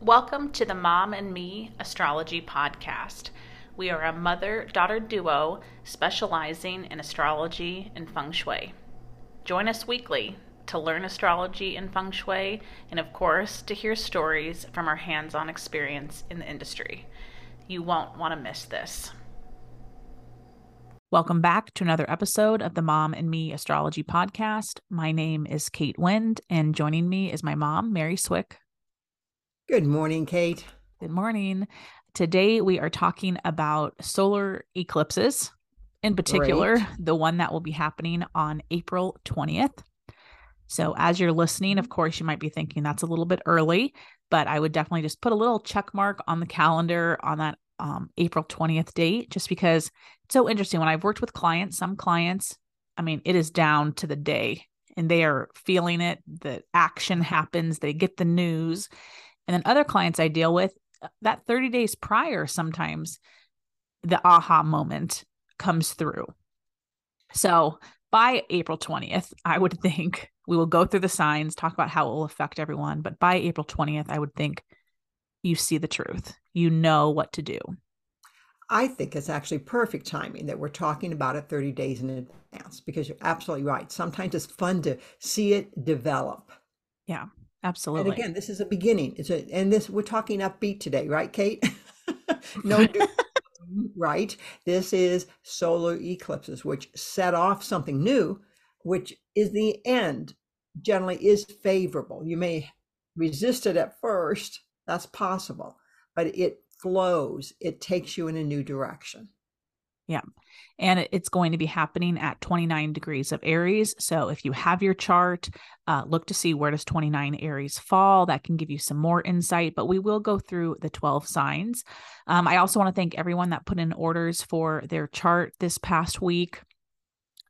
Welcome to the Mom and Me Astrology Podcast. We are a mother daughter duo specializing in astrology and feng shui. Join us weekly to learn astrology and feng shui, and of course, to hear stories from our hands on experience in the industry. You won't want to miss this. Welcome back to another episode of the Mom and Me Astrology Podcast. My name is Kate Wind, and joining me is my mom, Mary Swick. Good morning, Kate. Good morning. Today we are talking about solar eclipses, in particular, Great. the one that will be happening on April 20th. So, as you're listening, of course, you might be thinking that's a little bit early, but I would definitely just put a little check mark on the calendar on that um, April 20th date, just because it's so interesting. When I've worked with clients, some clients, I mean, it is down to the day and they are feeling it. The action happens, they get the news. And then other clients I deal with, uh, that 30 days prior, sometimes the aha moment comes through. So by April 20th, I would think we will go through the signs, talk about how it will affect everyone. But by April 20th, I would think you see the truth. You know what to do. I think it's actually perfect timing that we're talking about it 30 days in advance because you're absolutely right. Sometimes it's fun to see it develop. Yeah, absolutely. And again, this is a beginning. It's a and this we're talking upbeat today, right, Kate? no right. This is solar eclipses which set off something new, which is the end generally is favorable. You may resist it at first, that's possible, but it flows, it takes you in a new direction. Yeah. And it's going to be happening at 29 degrees of Aries. So if you have your chart, uh, look to see where does 29 Aries fall. That can give you some more insight, but we will go through the 12 signs. Um, I also want to thank everyone that put in orders for their chart this past week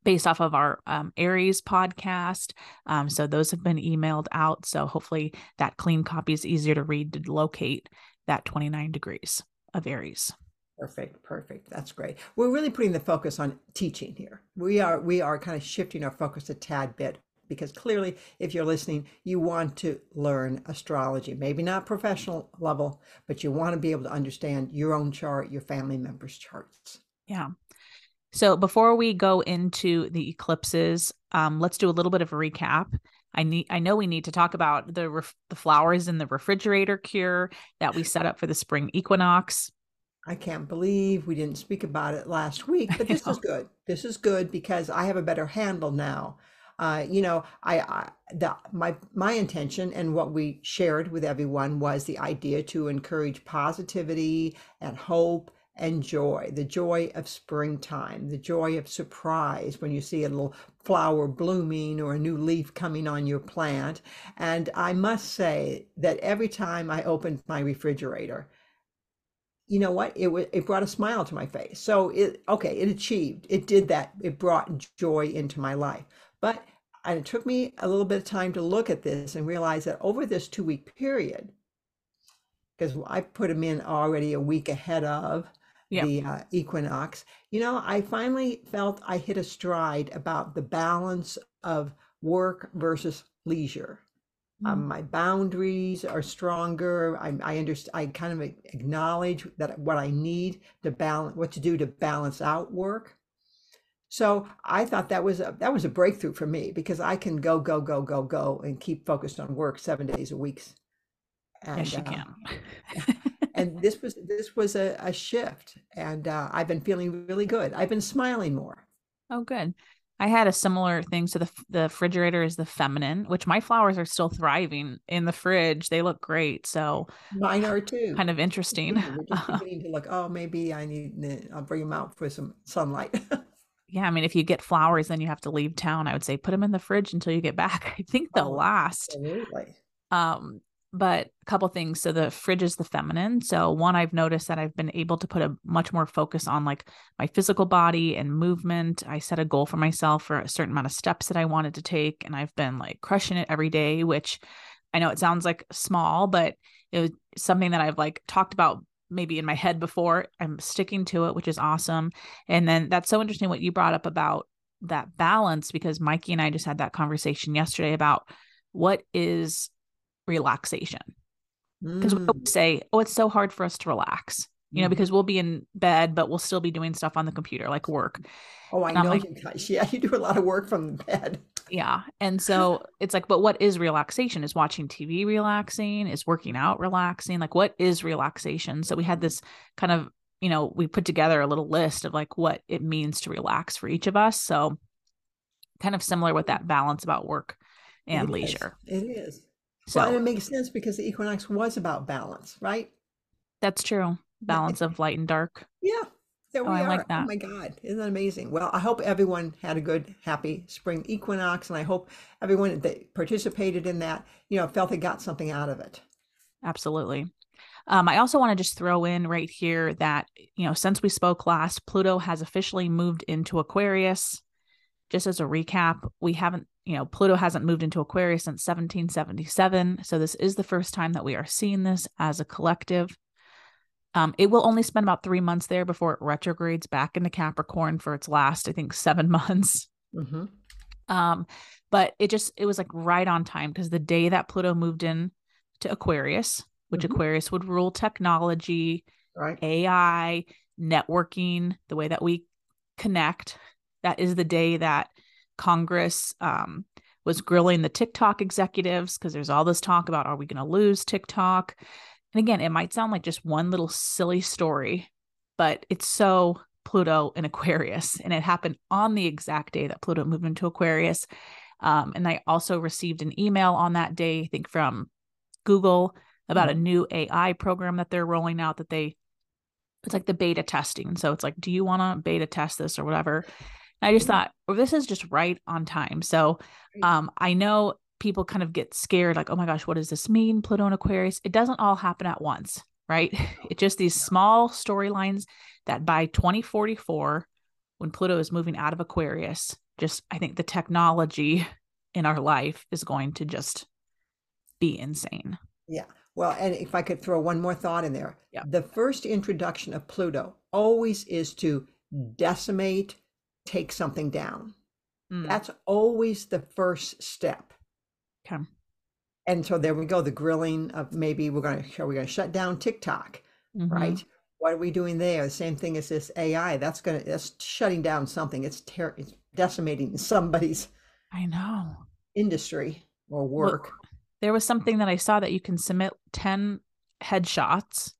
based off of our um, Aries podcast. Um, so those have been emailed out. So hopefully that clean copy is easier to read to locate that 29 degrees of Aries. Perfect, perfect. That's great. We're really putting the focus on teaching here. We are we are kind of shifting our focus a tad bit because clearly if you're listening, you want to learn astrology. Maybe not professional level, but you want to be able to understand your own chart, your family members' charts. Yeah. So before we go into the eclipses, um, let's do a little bit of a recap. I need I know we need to talk about the ref- the flowers in the refrigerator cure that we set up for the spring equinox. I can't believe we didn't speak about it last week, but this is good. This is good because I have a better handle now. Uh, you know, I, I the, my my intention and what we shared with everyone was the idea to encourage positivity and hope and joy the joy of springtime, the joy of surprise when you see a little flower blooming or a new leaf coming on your plant. And I must say that every time I opened my refrigerator, you know what it was it brought a smile to my face so it okay it achieved it did that it brought joy into my life but and it took me a little bit of time to look at this and realize that over this two week period because i put them in already a week ahead of yeah. the uh, equinox, you know, I finally felt I hit a stride about the balance of work versus leisure. Um, mm. My boundaries are stronger. I, I understand. I kind of acknowledge that what I need to balance, what to do to balance out work. So I thought that was a, that was a breakthrough for me because I can go go go go go and keep focused on work seven days a week. And, yes, you uh, can. and this was this was a, a shift and uh, i've been feeling really good i've been smiling more oh good i had a similar thing. So the the refrigerator is the feminine which my flowers are still thriving in the fridge. They look great. So mine are too. kind of interesting. We're just beginning to look oh maybe i need i'll bring them out for some sunlight. Yeah i mean if you get flowers then you have to leave town i would say put them in the fridge until you get back. I think they'll oh, last. absolutely. Um but a couple things. So the fridge is the feminine. So one i've noticed that i've been able to put a much more focus on like my physical body and movement. I set a goal for myself for a certain amount of steps that i wanted to take and i've been like crushing it every day which i know it sounds like small but it was something that i've like talked about maybe in my head before. I'm sticking to it which is awesome. And then that's so interesting what you brought up about that balance because mikey and i just had that conversation yesterday about what is relaxation. because mm. we say, oh, it's so hard for us to relax, you know, mm-hmm. because we'll be in bed, but we'll still be doing stuff on the computer like work. Oh, I and know like, you guys. Yeah, you do a lot of work from the bed. Yeah. And so it's like, but what is relaxation? Is watching TV relaxing? Is working out relaxing? Like, what is relaxation? So we had this kind of, you know, we put together a little list of like what it means to relax for each of us. So kind of similar with that balance about work and it leisure. Is. It is. So well, and it makes sense because the equinox was about balance, right? That's true. Balance of light and dark. Yeah. There we oh, I are. Like oh my God. Isn't that amazing? Well, I hope everyone had a good, happy spring equinox. And I hope everyone that participated in that, you know, felt they got something out of it. Absolutely. Um, I also want to just throw in right here that, you know, since we spoke last, Pluto has officially moved into Aquarius. Just as a recap, we haven't, you know, Pluto hasn't moved into Aquarius since 1777. So this is the first time that we are seeing this as a collective. Um, it will only spend about three months there before it retrogrades back into Capricorn for its last, I think, seven months. Mm-hmm. Um, but it just it was like right on time because the day that Pluto moved in to Aquarius, which mm-hmm. Aquarius would rule technology, right. AI, networking, the way that we connect. That is the day that Congress um, was grilling the TikTok executives because there's all this talk about are we going to lose TikTok? And again, it might sound like just one little silly story, but it's so Pluto in Aquarius. And it happened on the exact day that Pluto moved into Aquarius. Um, and I also received an email on that day, I think from Google, about mm-hmm. a new AI program that they're rolling out that they, it's like the beta testing. So it's like, do you want to beta test this or whatever? And I just thought, well, this is just right on time. So um, I know people kind of get scared like oh my gosh what does this mean pluto and aquarius? It doesn't all happen at once right? It's just these small storylines that by 2044 when pluto is moving out of aquarius just i think the technology in our life is going to just be insane. Yeah. Well and if i could throw one more thought in there. Yeah. the first introduction of pluto always is to decimate take something down mm. that's always the first step Okay. And so there we go. The grilling of maybe we're going to are we going to shut down TikTok, mm-hmm. right? What are we doing there? The same thing as this AI. That's going to that's shutting down something. It's ter- it's decimating somebody's. I know industry or work. Well, there was something that I saw that you can submit ten headshots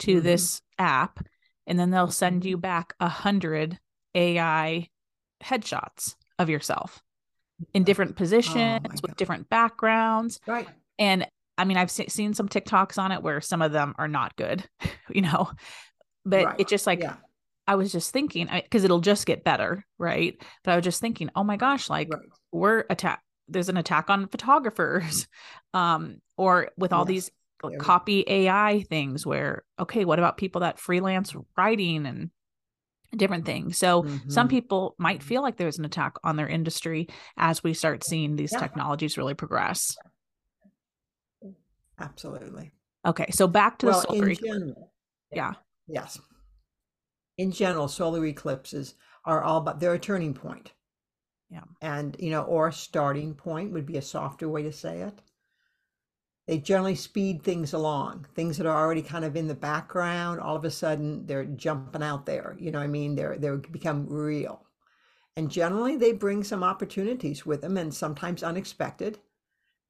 to mm-hmm. this app, and then they'll send you mm-hmm. back a hundred AI headshots of yourself in different positions oh with different backgrounds. Right. And I mean, I've se- seen some TikToks on it where some of them are not good, you know, but right. it just like, yeah. I was just thinking because it'll just get better. Right. But I was just thinking, oh my gosh, like right. we're attack. There's an attack on photographers, um, or with all yes. these like, copy AI things where, okay, what about people that freelance writing and different things. So mm-hmm. some people might feel like there's an attack on their industry as we start seeing these yeah. technologies really progress. Absolutely. Okay, so back to well, the solar. In general, yeah. Yes. In general, solar eclipses are all but they're a turning point. Yeah. And you know, or a starting point would be a softer way to say it they generally speed things along. Things that are already kind of in the background all of a sudden they're jumping out there. You know what i mean? They're they become real. And generally they bring some opportunities with them and sometimes unexpected.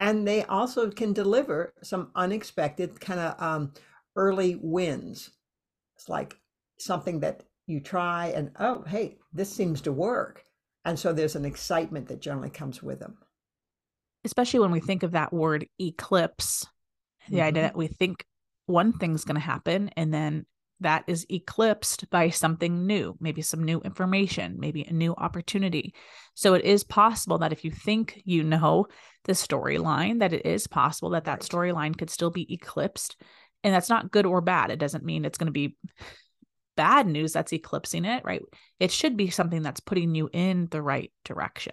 And they also can deliver some unexpected kind of um, early wins. It's like something that you try and oh hey this seems to work. And so there's an excitement that generally comes with them especially when we think of that word eclipse, the mm-hmm. idea that we think one thing's going to happen and then that is eclipsed by something new, maybe some new information, maybe a new opportunity. So it is possible that if you think you know the storyline, that it is possible that that storyline could still be eclipsed. And that's not good or bad. It doesn't mean it's going to be bad news that's eclipsing it, right? It should be something that's putting you in the right direction.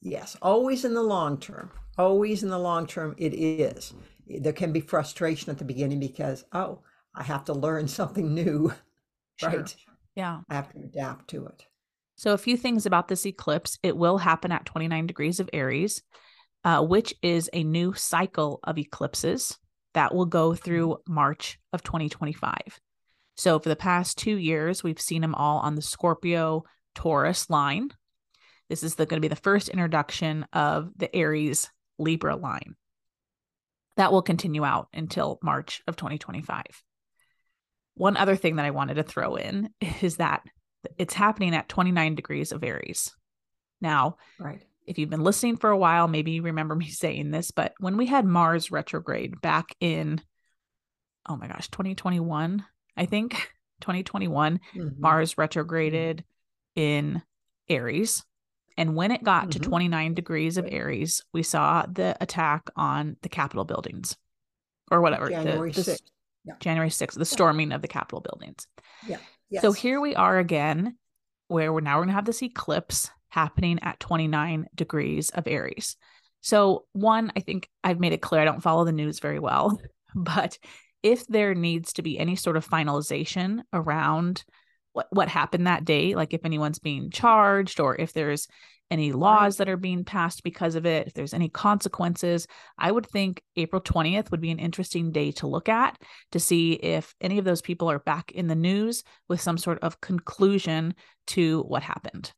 Yes, always in the long term. Always in the long term, it is. There can be frustration at the beginning because, oh, I have to learn something new, sure. right? Yeah. I have to adapt to it. So, a few things about this eclipse it will happen at 29 degrees of Aries. uh, which is a new cycle of eclipses that will go through mm-hmm. March of 2025. So, for the past two years, we've seen them all on the Scorpio Taurus line. This is going to be the first introduction of the Aries Libra line. That will continue out until March of 2025. One other thing that I wanted to throw in is that it's happening at 29 degrees of Aries. Now, right. if you've been listening for a while, maybe you remember me saying this, but when we had Mars retrograde back in, oh my gosh, 2021, I think 2021, mm-hmm. Mars retrograded in Aries. And when it got mm-hmm. to 29 degrees of Aries, we saw the attack on the Capitol buildings or whatever. January the, the, 6th. Yeah. January 6th, the storming of the Capitol buildings. Yeah. Yes. So here we are again, where we're now we're going to have this eclipse happening at 29 degrees of Aries. So, one, I think I've made it clear I don't follow the news very well, but if there needs to be any sort of finalization around what, what happened that day, like if anyone's being charged or if there's any laws that are being passed because of it, if there's any consequences, I would think April 20th would be an interesting day to look at to see if any of those people are back in the news with some sort of conclusion to what happened.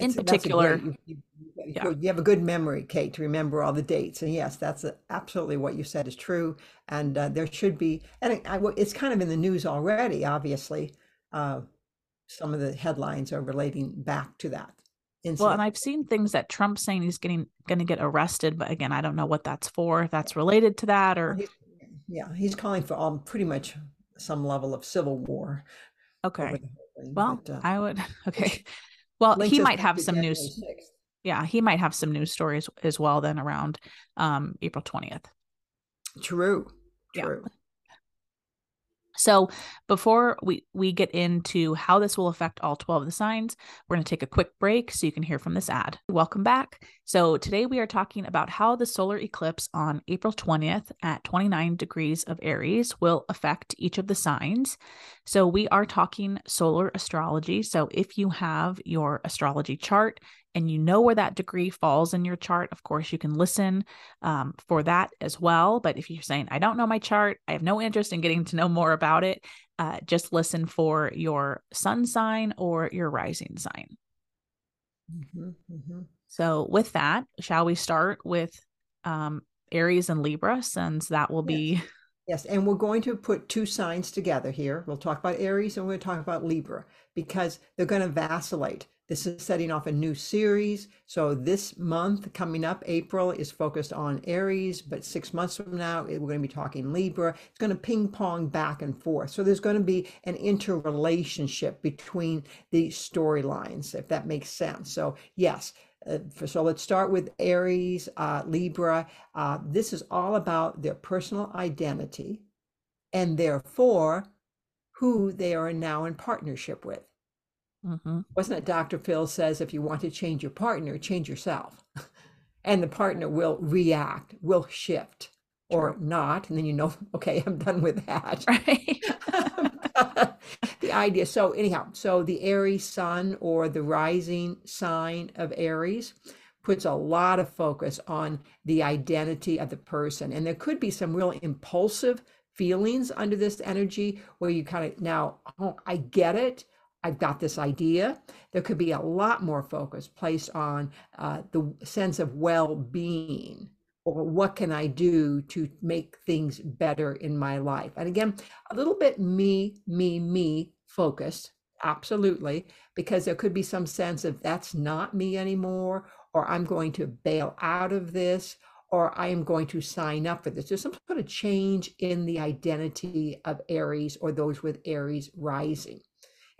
In particular, great, you, you, yeah. you, have a good memory, Kate, to remember all the dates. And yes, that's absolutely what you said is true. And uh, there should be, and it, I, it's kind of in the news already, obviously. Uh, some of the headlines are relating back to that. Incident. Well, and I've seen things that Trump's saying he's getting going to get arrested, but again, I don't know what that's for. If that's related to that, or he's, yeah, he's calling for all pretty much some level of civil war. Okay. Well, but, uh, I would. Okay. Well, he might have some news. Yeah, he might have some news stories as well. Then around um, April twentieth. True. True. Yeah. So before we, we get into how this will affect all 12 of the signs, we're going to take a quick break so you can hear from this ad. Welcome back. So today we are talking about how the solar eclipse on April 20th at 29 degrees of Aries will affect each of the signs. So we are talking solar astrology. So if you have your astrology chart, and you know where that degree falls in your chart, of course, you can listen um, for that as well. But if you're saying, I don't know my chart, I have no interest in getting to know more about it, uh, just listen for your sun sign or your rising sign. Mm-hmm, mm-hmm. So, with that, shall we start with um, Aries and Libra, since that will be. Yes. yes, and we're going to put two signs together here. We'll talk about Aries and we're going to talk about Libra because they're going to vacillate. This is setting off a new series. So this month coming up, April, is focused on Aries, but six months from now, we're going to be talking Libra. It's going to ping pong back and forth. So there's going to be an interrelationship between the storylines, if that makes sense. So yes, uh, so let's start with Aries, uh, Libra. Uh, this is all about their personal identity and therefore who they are now in partnership with. Mm-hmm. Wasn't it Dr. Phil says if you want to change your partner, change yourself. and the partner will react, will shift or not. And then you know, okay, I'm done with that. Right. the idea. So, anyhow, so the Aries sun or the rising sign of Aries puts a lot of focus on the identity of the person. And there could be some real impulsive feelings under this energy where you kind of now, oh, I get it. I've got this idea. There could be a lot more focus placed on uh, the sense of well being or what can I do to make things better in my life. And again, a little bit me, me, me focused, absolutely, because there could be some sense of that's not me anymore, or I'm going to bail out of this, or I am going to sign up for this. There's some sort of change in the identity of Aries or those with Aries rising.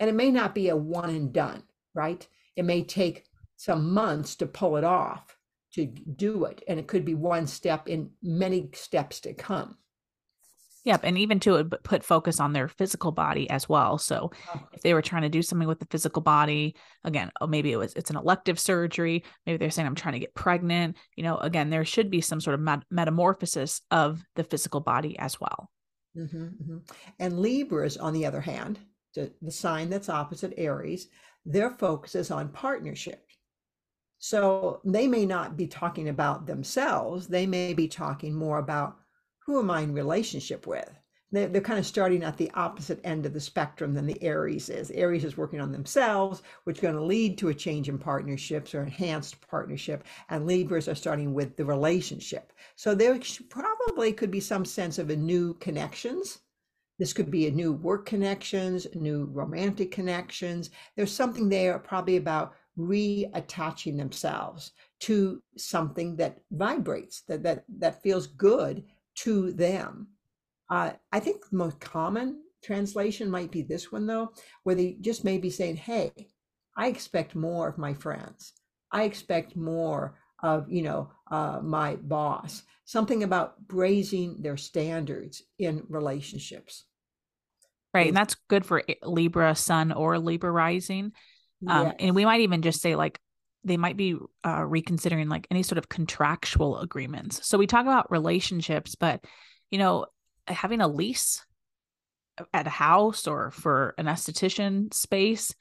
And it may not be a one and done, right? It may take some months to pull it off, to do it. And it could be one step in many steps to come. Yep. And even to put focus on their physical body as well. So uh-huh. if they were trying to do something with the physical body, again, oh, maybe it was, it's an elective surgery. Maybe they're saying, I'm trying to get pregnant. You know, again, there should be some sort of met- metamorphosis of the physical body as well. Mm-hmm, mm-hmm. And Libras, on the other hand, the, sign that's opposite Aries, their focus is on partnership. So they may not be talking about themselves. They may be talking more about who am I in relationship with? They're, they're kind of starting at the opposite end of the spectrum than the Aries is. Aries is working on themselves, which is going to lead to a change in partnerships or enhanced partnership. And Libras are starting with the relationship. So there probably could be some sense of a new connections. This could be a new work connections, new romantic connections. There's something there probably about reattaching themselves to something that vibrates, that that that feels good to them. Uh, I think the most common translation might be this one though, where they just may be saying, "Hey, I expect more of my friends. I expect more of you know uh, my boss." Something about raising their standards in relationships. Right, and that's good for Libra Sun or Libra Rising um, yes. and we might even just say like they might be uh, reconsidering like any sort of contractual agreements so we talk about relationships but you know having a lease at a house or for an esthetician space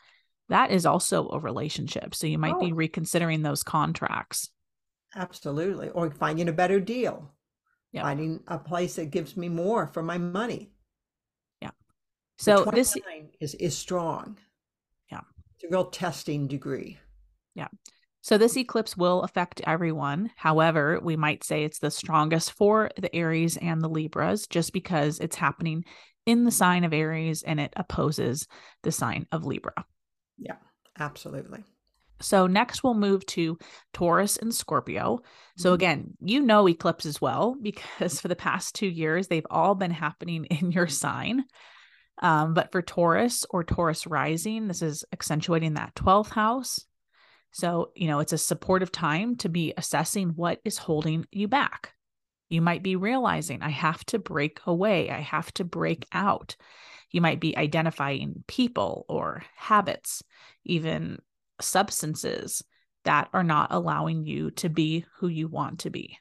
that is also a relationship so you might oh. be reconsidering those contracts absolutely or finding a better deal yep. finding a place that gives me more for my money so this is is strong Yeah. it's a real testing degree. Yeah. So this eclipse will affect everyone. However, we might say it's the strongest for the Aries and the Libras just because it's happening in the sign of Aries and it opposes the sign of Libra. Yeah, absolutely. So next we'll move to Taurus and Scorpio. So mm-hmm. again, you know eclipses well because for the past 2 years they've all been happening in your sign. Um, but for Taurus or Taurus rising, this is accentuating that 12th house. So, you know, it's a supportive time to be assessing what is holding you back. You might be realizing, I have to break away, I have to break out. You might be identifying people or habits, even substances that are not allowing you to be who you want to be.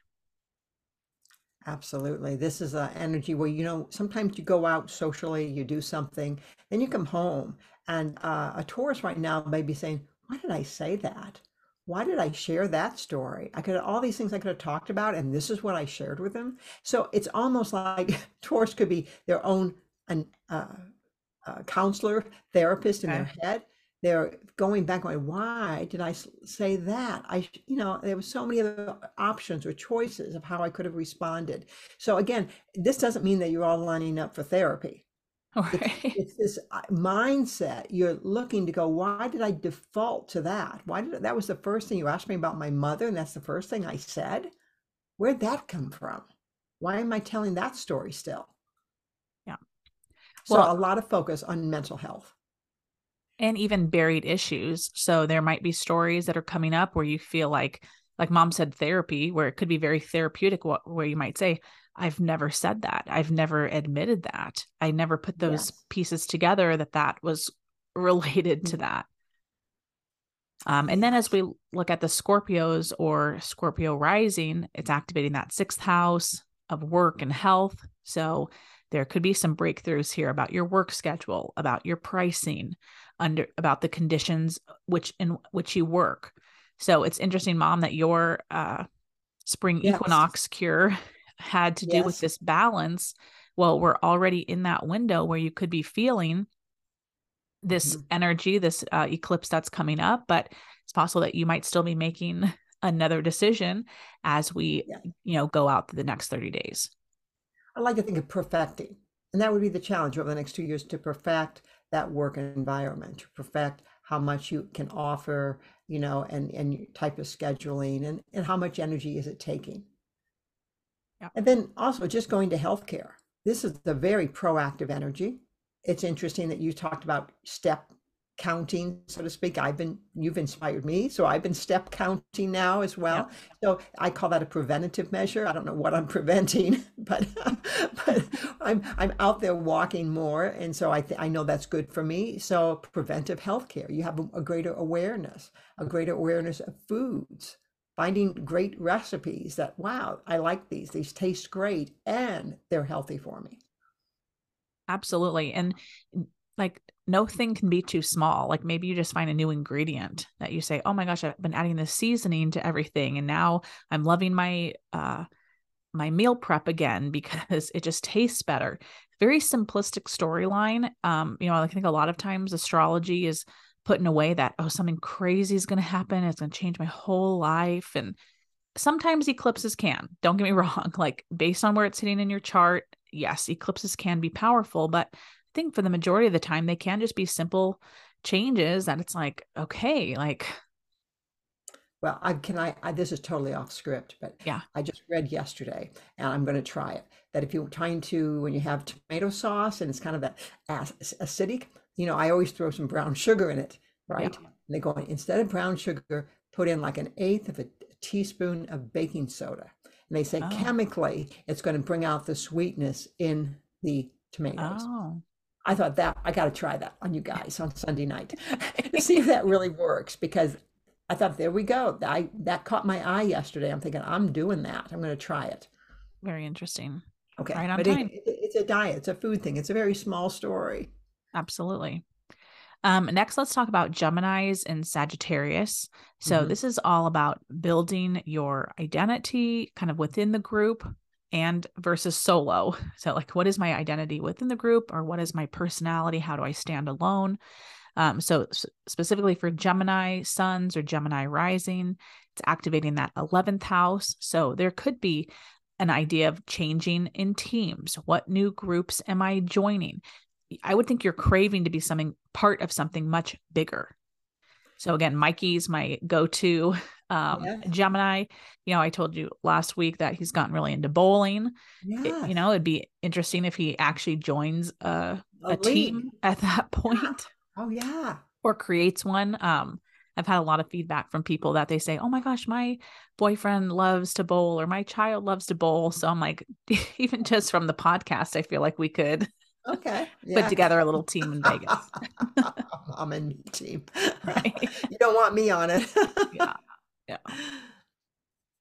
Absolutely. This is an energy where, you know, sometimes you go out socially, you do something, then you come home. And uh, a Taurus right now may be saying, Why did I say that? Why did I share that story? I could have all these things I could have talked about, and this is what I shared with them. So it's almost like Taurus could be their own an, uh, uh, counselor, therapist in okay. their head they're going back going why did i say that? I you know there were so many other options or choices of how i could have responded. So again this doesn't mean that you're all lining up for therapy. Right. it's, it's this uh, mindset. You're looking to go why did i default to that? Why did that was the first thing you asked me about my mother and that's the first thing i said? Where'd that come from? Why am i telling that story still? Yeah. So well, a lot of focus on mental health and even buried issues. So there might be stories that are coming up where you feel like, like mom said, therapy, where it could be very therapeutic, where you might say, I've never said that. I've never admitted that. I never put those yes. pieces together that that was related to mm-hmm. that. Um, and then as we look at the Scorpios or Scorpio rising, it's activating that sixth house of work and health. So there could be some breakthroughs here about your work schedule, about your pricing, under about the conditions which in which you work. So it's interesting, mom, that your uh, spring yes. equinox cure had to do yes. with this balance. Well, we're already in that window where you could be feeling this mm-hmm. energy, this uh, eclipse that's coming up, but it's possible that you might still be making another decision as we, yeah. you know, go out the next 30 days. I like to think of perfecting. And that would be the challenge over the next two years to perfect that work environment to perfect how much you can offer, you know, and, and type of scheduling and, and how much energy is it taking. Yeah. And then also just going to healthcare. This is the very proactive energy. It's interesting that you talked about step counting, so to speak. I've been, you've inspired me. So I've been step counting now as well. Yeah. So I call that a preventative measure. I don't know what I'm preventing, but, but I'm, I'm out there walking more. And so I, th- I know that's good for me. So preventive healthcare, you have a, a greater awareness, a greater awareness of foods, finding great recipes that, wow, I like these, these taste great and they're healthy for me. Absolutely. And like no thing can be too small. Like maybe you just find a new ingredient that you say, "Oh my gosh, I've been adding this seasoning to everything and now I'm loving my uh my meal prep again because it just tastes better." Very simplistic storyline. Um, you know, I think a lot of times astrology is put in a way that oh something crazy is going to happen, it's going to change my whole life and sometimes eclipses can. Don't get me wrong, like based on where it's sitting in your chart, yes, eclipses can be powerful, but think for the majority of the time, they can just be simple changes that it's like, okay, like. Well, I can I, I this is totally off script, but yeah, I just read yesterday and I'm going to try it. That if you're trying to, when you have tomato sauce and it's kind of that acidic, you know, I always throw some brown sugar in it, right? Yeah. And they go instead of brown sugar, put in like an eighth of a teaspoon of baking soda. And they say oh. chemically, it's going to bring out the sweetness in the tomatoes. Oh. I thought that I got to try that on you guys on Sunday night and see if that really works because I thought there we go. I that caught my eye yesterday. I'm thinking I'm doing that. I'm going to try it. Very interesting. Okay, right but it, it, it's a diet. It's a food thing. It's a very small story. Absolutely. Um, next, let's talk about Geminis and Sagittarius. So, mm-hmm. this is all about building your identity kind of within the group and versus solo. So, like, what is my identity within the group, or what is my personality? How do I stand alone? Um, so, specifically for Gemini suns or Gemini rising, it's activating that 11th house. So, there could be an idea of changing in teams. What new groups am I joining? I would think you're craving to be something part of something much bigger. So again, Mikey's my go-to um, yeah. Gemini. You know, I told you last week that he's gotten really into bowling. Yeah. It, you know, it'd be interesting if he actually joins a, a, a team at that point. Yeah. Oh yeah. Or creates one. Um, I've had a lot of feedback from people that they say, "Oh my gosh, my boyfriend loves to bowl or my child loves to bowl." So I'm like, even just from the podcast, I feel like we could Okay. Yeah. Put together a little team in Vegas. I'm a team. Right. you don't want me on it. yeah. Yeah.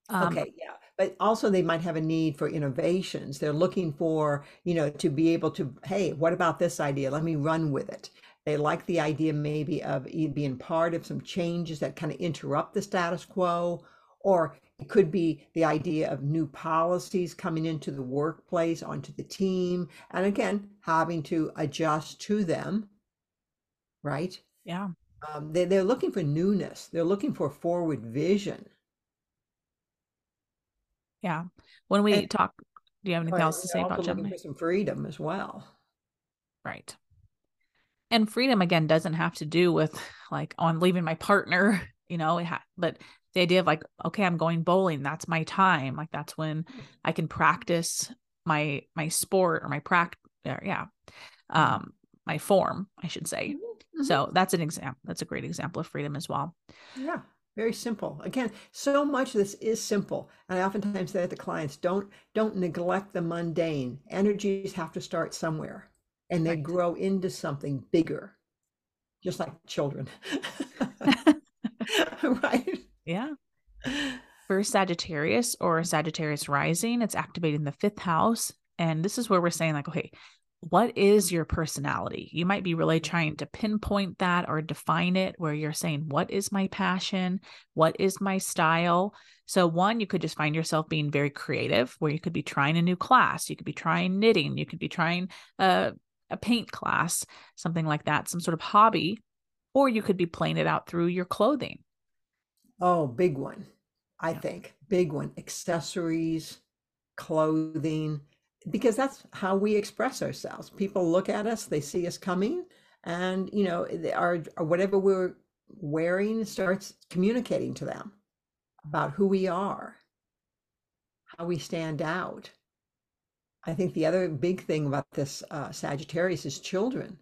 Um, okay. Yeah. But also, they might have a need for innovations. They're looking for, you know, to be able to, hey, what about this idea? Let me run with it. They like the idea maybe of being part of some changes that kind of interrupt the status quo or it could be the idea of new policies coming into the workplace, onto the team, and again, having to adjust to them, right? Yeah. Um, they, they're looking for newness, they're looking for forward vision. Yeah. When we and, talk, do you have anything else to say about Gemini? some freedom as well. Right. And freedom again doesn't have to do with like, oh, I'm leaving my partner, you know, it ha- but the idea of like okay i'm going bowling that's my time like that's when i can practice my my sport or my practice yeah um my form i should say. Mm-hmm. so that's an example that's a great example of freedom as well. Yeah very simple. Again so much of this is simple and i oftentimes say to clients don't don't neglect the mundane. Energies have to start somewhere and they right. grow into something bigger just like children. Right yeah. For Sagittarius or Sagittarius rising, it's activating the fifth house. And this is where we're saying, like, okay, what is your personality? You might be really trying to pinpoint that or define it, where you're saying, what is my passion? What is my style? So, one, you could just find yourself being very creative, where you could be trying a new class, you could be trying knitting, you could be trying a, a paint class, something like that, some sort of hobby, or you could be playing it out through your clothing. Oh, big one. I yeah. think big one. Accessories, clothing, because that's how we express ourselves. People look at us, they see us coming, and you know, our whatever we're wearing starts communicating to them about who we are, how we stand out. I think the other big thing about this uh, Sagittarius is children.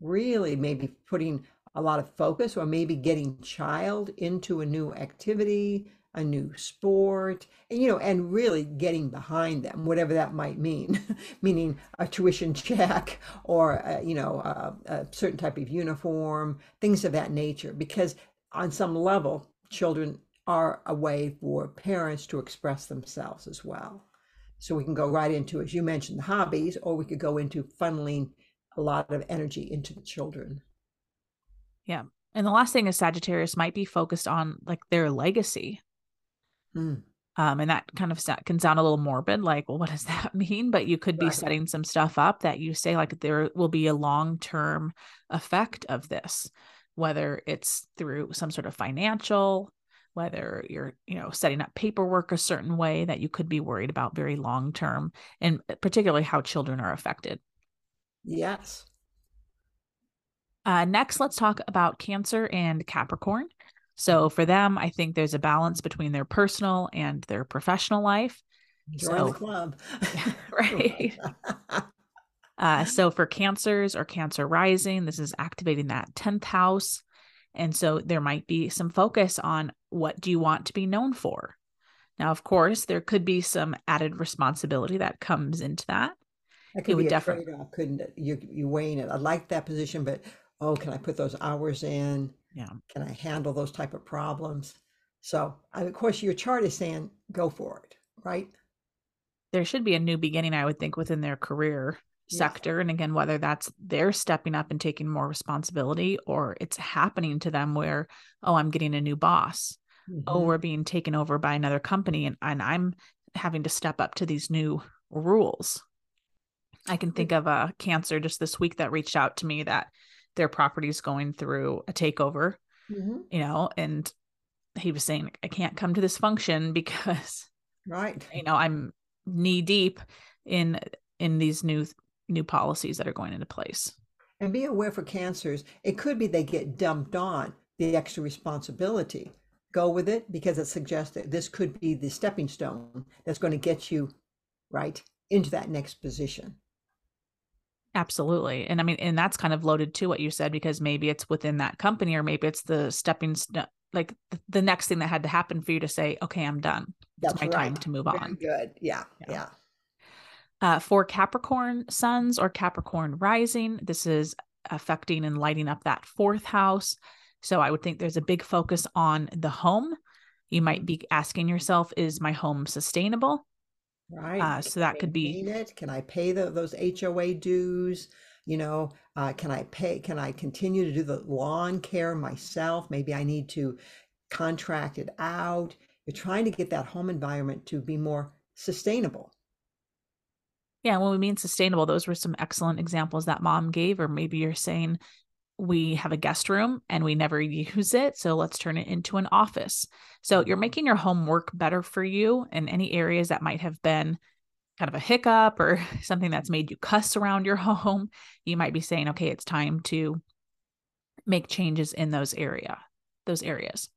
Really, maybe putting a lot of focus or maybe getting child into a new activity a new sport and you know and really getting behind them whatever that might mean. Meaning a tuition check or a, you know a, a certain type of uniform things of that nature. Because on some level children are a way for parents to express themselves as well. So we can go right into as you mentioned the hobbies or we could go into funneling a lot of energy into the children. Yeah. And the last thing is Sagittarius might be focused on like their legacy. Mm. Um, and that kind of can sound a little morbid, like, well, what does that mean? But you could be Right. setting some stuff up that you say, like, there will be a long term effect of this, whether it's through some sort of financial, whether you're, you know, setting up paperwork a certain way that you could be worried about very long term, and particularly how children are affected. Yes. Uh, next, let's talk about Cancer and Capricorn. So for them, I think there's a balance between their personal and their professional life. Join So- the club. right. Uh, so for cancers or cancer rising, this is activating that 10th house. And so there might be some focus on what do you want to be known for? Now, of course, there could be some added responsibility that comes into that. That could would be a defi- trade-off, couldn't it? You you weighing it. I like that position, but oh, can I put those hours in? Yeah. Can I handle those type of problems? So, of course, your chart is saying go for it, right? There should be a new beginning, I would think, within their career Yeah. sector. And again, whether that's they're stepping up and taking more responsibility or it's happening to them where, oh, I'm getting a new boss. oh Mhm. we're being taken over by another company and, and i'm having to step up to these new rules i can think of a cancer just this week that reached out to me that their property is going through a takeover Mhm. you know and he was saying i can't come to this function because Right. you know i'm knee deep in in these new new policies that are going into place And be aware for cancers, it could be they get dumped on the extra responsibility. Go with it because it suggests that this could be the stepping stone that's going to get you right into that next position. Absolutely. And I mean, and that's kind of loaded to what you said because maybe it's within that company or maybe it's the stepping stone, like the next thing that had to happen for you to say, okay, I'm done. That's it's my right. time to move Very on. good. Yeah. Yeah. Yeah. Uh, for Capricorn suns or Capricorn rising, this is affecting and lighting up that fourth house. So I would think there's a big focus on the home. You might be asking yourself, is my home sustainable? Right. Uh, so that could be- it? Can I pay the, those HOA dues? You know, uh, can I pay? Can I continue to do the lawn care myself? Maybe I need to contract it out. You're trying to get that home environment to be more sustainable. Yeah, when we mean sustainable, those were some excellent examples that mom gave. Or maybe you're saying we have a guest room and we never use it. So let's turn it into an office. So you're Mhm. making your home work better for you in any areas that might have been kind of a hiccup or something that's made you cuss around your home. You might be saying, okay, it's time to make changes in those area, those areas.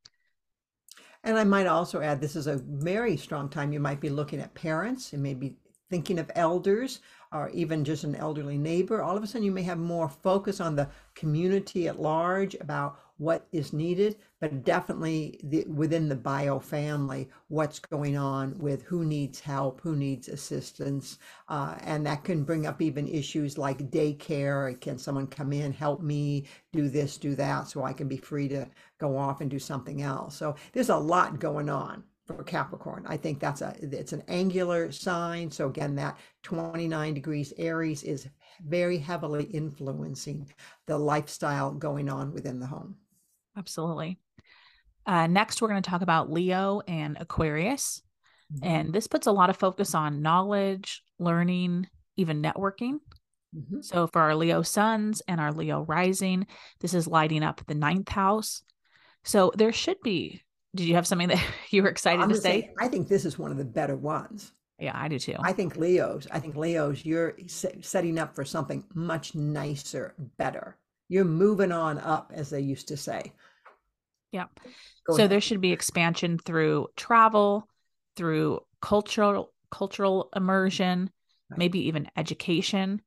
And I might also add, this is a very strong time. You might be looking at parents and maybe thinking of elders or even just an elderly neighbor. All of a sudden, you may have more focus on the community at large about what is needed, but definitely the, within the bio family, what's going on with who needs help, who needs assistance. Uh, and that can bring up even issues like daycare. Can someone come in, help me do this, do that, so I can be free to go off and do something else. So there's a lot going on for Capricorn. I think that's a it's an angular sign. So again, that 29 degrees Aries is very heavily influencing the lifestyle going on within the home. Absolutely. Uh, next, we're going to talk about Leo and Aquarius. And this puts a lot of focus on knowledge, learning, even networking. Mhm. So for our Leo suns and our Leo rising, this is lighting up the ninth house. So there should be. Did you have something that you were excited I'm to gonna say? I think this is one of the better ones. Yeah, I do too. I think Leo's. I think Leo's. You're setting up for something much nicer, better. You're moving on up, as they used to say. Yeah. Go so ahead. there should be expansion through travel, through cultural cultural immersion, Right. maybe even education.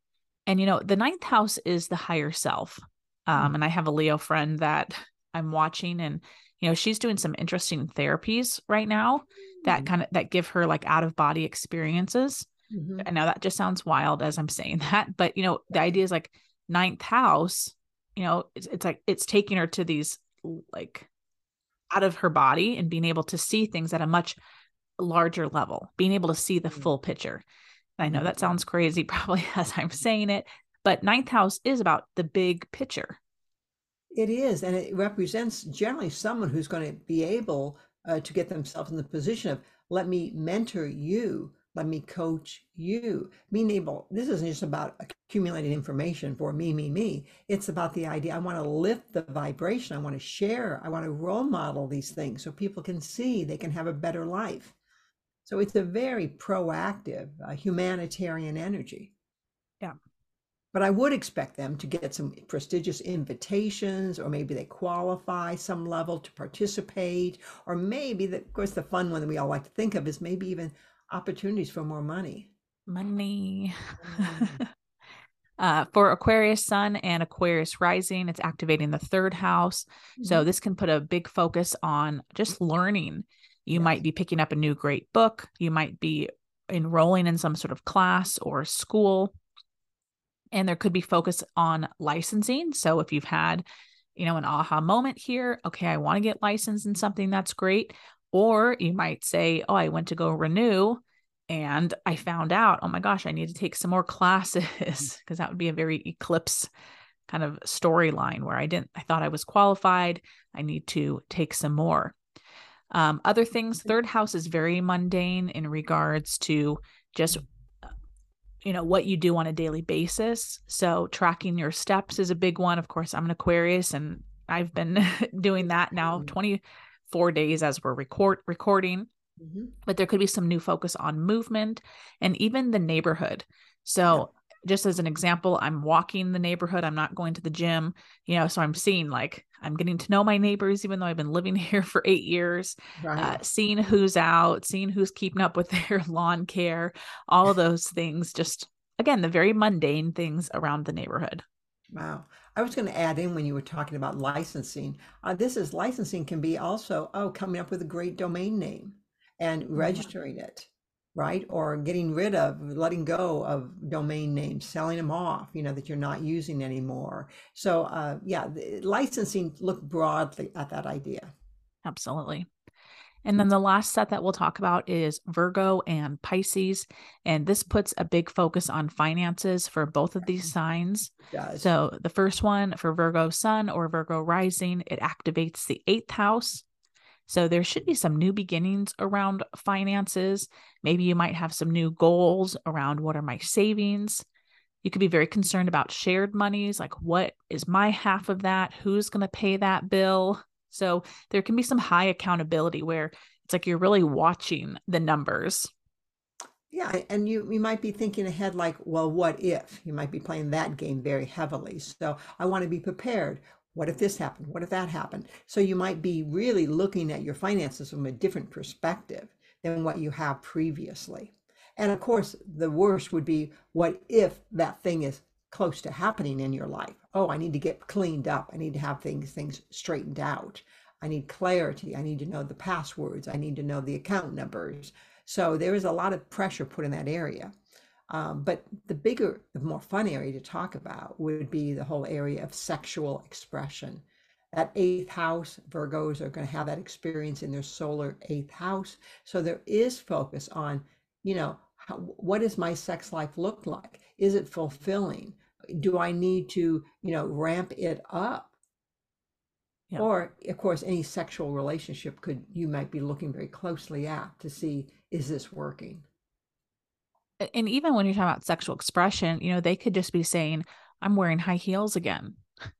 And you know, the ninth house is the higher self. Um, Mm. and I have a Leo friend that I'm watching, and you know, she's doing some interesting therapies right now that Mm. kind of that give her like out of body experiences. Mhm. I know that just sounds wild as I'm saying that, but you know, the idea is like ninth house, you know, it's, it's like it's taking her to these like out of her body and being able to see things at a much larger level, being able to see the Mhm. full picture. I know that Mhm. sounds crazy probably as I'm saying it, But ninth house is about the big picture. It is. And it represents generally someone who's going to be able uh, to get themselves in the position of, let me mentor you let me coach you. Being able, this isn't just about accumulating information for me, me, me. It's about the idea I want to lift the vibration. I want to share. I want to role model these things so people can see they can have a better life. So it's a very proactive, uh, humanitarian energy. Yeah. But I would expect them to get some prestigious invitations, or maybe they qualify some level to participate, or maybe, the, of course, the fun one that we all like to think of is maybe even opportunities for more money. Money. Mm. uh, for Aquarius Sun and Aquarius Rising, it's activating the third house. Mm-hmm. So this can put a big focus on just learning. You yes. might be picking up a new great book. You might be enrolling in some sort of class or school. And there could be focus on licensing. So if you've had, you know, an aha moment here, okay, I want to get licensed in something that's great. Or you might say, Oh, I went to go renew and I found out, oh my gosh, I need to take some more classes because that would be a very eclipse kind of storyline where I didn't, I thought I was qualified. I need to take some more. Um, other things, third house is very mundane in regards to just you know what you do on a daily basis so tracking your steps is a big one of course i'm an aquarius and i've been doing that now 24 days as we're record recording. Mm-hmm. But there could be some new focus on movement and even the neighborhood. So. Just as an example, I'm walking the neighborhood. I'm not going to the gym, you know, so I'm seeing like I'm getting to know my neighbors, even though I've been living here for eight years, uh, right. uh, seeing who's out, seeing who's keeping up with their lawn care, all of those things. Just again, the very mundane things around the neighborhood. Wow. I was going to add in when you were talking about licensing. Uh, this is licensing can be also, oh, coming up with a great domain name and mm-hmm. registering it, right? Or getting rid of, letting go of domain names, selling them off, you know, that you're not using anymore. So, uh, yeah, licensing, look broadly at that idea. Absolutely. And then the last set that we'll talk about is Virgo and Pisces. And this puts a big focus on finances for both of these signs. So the first one for Virgo Sun or Virgo Rising, it activates the eighth house. So there should be some new beginnings around finances. Maybe you might have some new goals around what are my savings. You could be very concerned about shared monies, like what is my half of that? Who's going to pay that bill? So there can be some high accountability where it's like you're really watching the numbers. Yeah, and you you might be thinking ahead like, well, what if? You might be playing that game very heavily. So I want to be prepared. What if this happened? What if that happened? So you might be really looking at your finances from a different perspective than what you have previously. And of course, the worst would be what if that thing is close to happening in your life. Oh, I need to get cleaned up. I need to have things things straightened out. I need clarity. I need to know the passwords. I need to know the account numbers. So there is a lot of pressure put in that area. Um, but the bigger, the more fun area to talk about would be the whole area of sexual expression. That eighth house, Virgos are going to have that experience in their solar eighth house. So there is focus on, you know, how, what does my sex life look like? Is it fulfilling? do I need to, you know, ramp it up? Yeah. Or, of course, any sexual relationship could you might be looking very closely at to see is this working. And even when you're talking about sexual expression, you know, they could just be saying, "I'm wearing high heels again."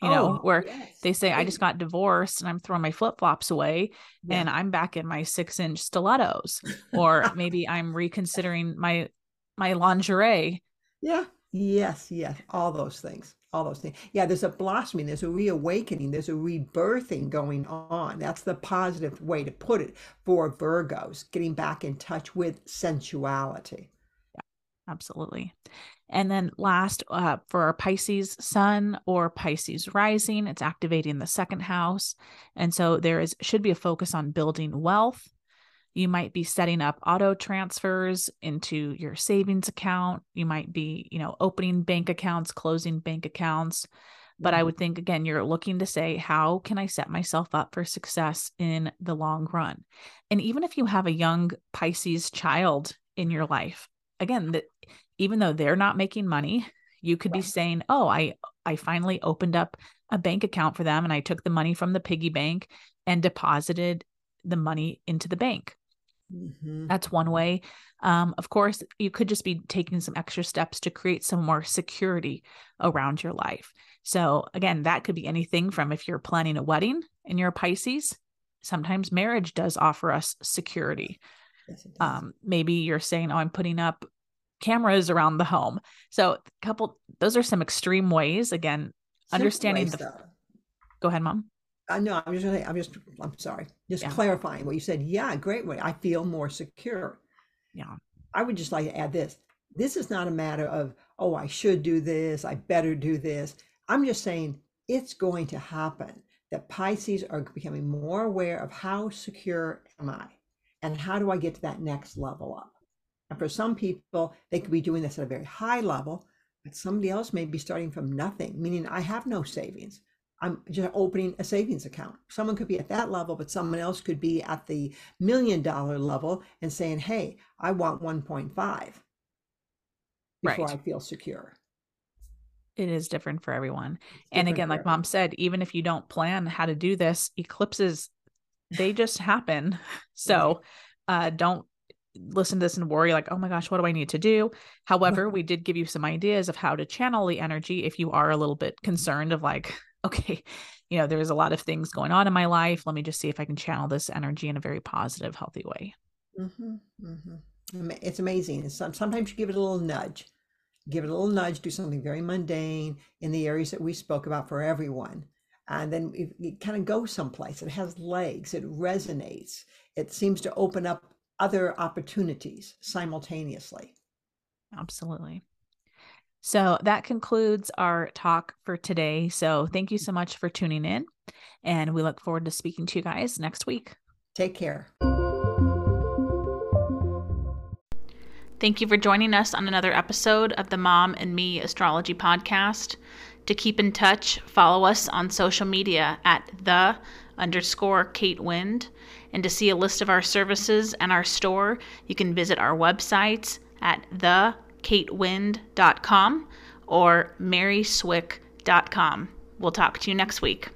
You oh, know, where yes. they say, "I just got divorced and I'm throwing my flip flops away, yeah. and I'm back in my six inch stilettos," or maybe I'm reconsidering my my lingerie. Yeah, Yes, yes, all those things, all those things. Yeah, there's a blossoming, there's a reawakening, there's a rebirthing going on. That's the positive way to put it for Virgos, getting back in touch with sensuality. Absolutely. And then last, uh, for our Pisces sun or Pisces rising, it's activating the second house. And so there is should be a focus on building wealth you might be setting up auto transfers into your savings account. You might be, you know, opening bank accounts, closing bank accounts. But I mm-hmm. would think again, you're looking to say, how can I set myself up for success in the long run? And even if you have a young Pisces child in your life, again, that even though they're not making money, You could right. be saying, "Oh, I I finally opened up a bank account for them and I took the money from the piggy bank and deposited the money into the bank." Mm-hmm. That's one way. Um, of course, you could just be taking some extra steps to create some more security around your life. So, again, that could be anything from if you're planning a wedding and you're a Pisces, sometimes marriage does offer us security. Yes, um, maybe you're saying, Oh, I'm putting up cameras around the home. So, a couple, those are some extreme ways. Again, Simple understanding ways, the. Though. Go ahead, mom. I know. I'm just. I'm just. I'm sorry. Just yeah. clarifying what you said. Yeah, great way. I feel more secure. Yeah. I would just like to add this. This is not a matter of oh, I should do this. I better do this. I'm just saying it's going to happen. That Pisces are becoming more aware of how secure am I, and how do I get to that next level up. And for some people, they could be doing this at a very high level, but somebody else may be starting from nothing, meaning I have no savings. I'm just opening a savings account. Someone could be at that level, but someone else could be at the million dollar level and saying, Hey, I want 1.5 before right. I feel secure. It is different for everyone. and again, like mom said, even if you don't plan how to do this, eclipses, they just happen. So uh, don't listen to this and worry like, oh my gosh, what do I need to do? However, we did give you some ideas of how to channel the energy if you are a little bit concerned of like, okay, you know, there's a lot of things going on in my life. Let me just see if I can channel this energy in a very positive, healthy way. Mm-hmm, mm-hmm. It's amazing. Sometimes you give it a little nudge, give it a little nudge, do something very mundane in the areas that we spoke about for everyone. And then it, it kind of goes someplace. It has legs, it resonates, it seems to open up other opportunities simultaneously. Absolutely. So that concludes our talk for today. So thank you so much for tuning in, and we look forward to speaking to you guys next week. Take care. Thank you for joining us on another episode of the Mom and Me Astrology Podcast. To keep in touch, follow us on social media at the underscore Kate Wind. And to see a list of our services and our store, you can visit our websites at the katewind.com or maryswick.com. We'll talk to you next week.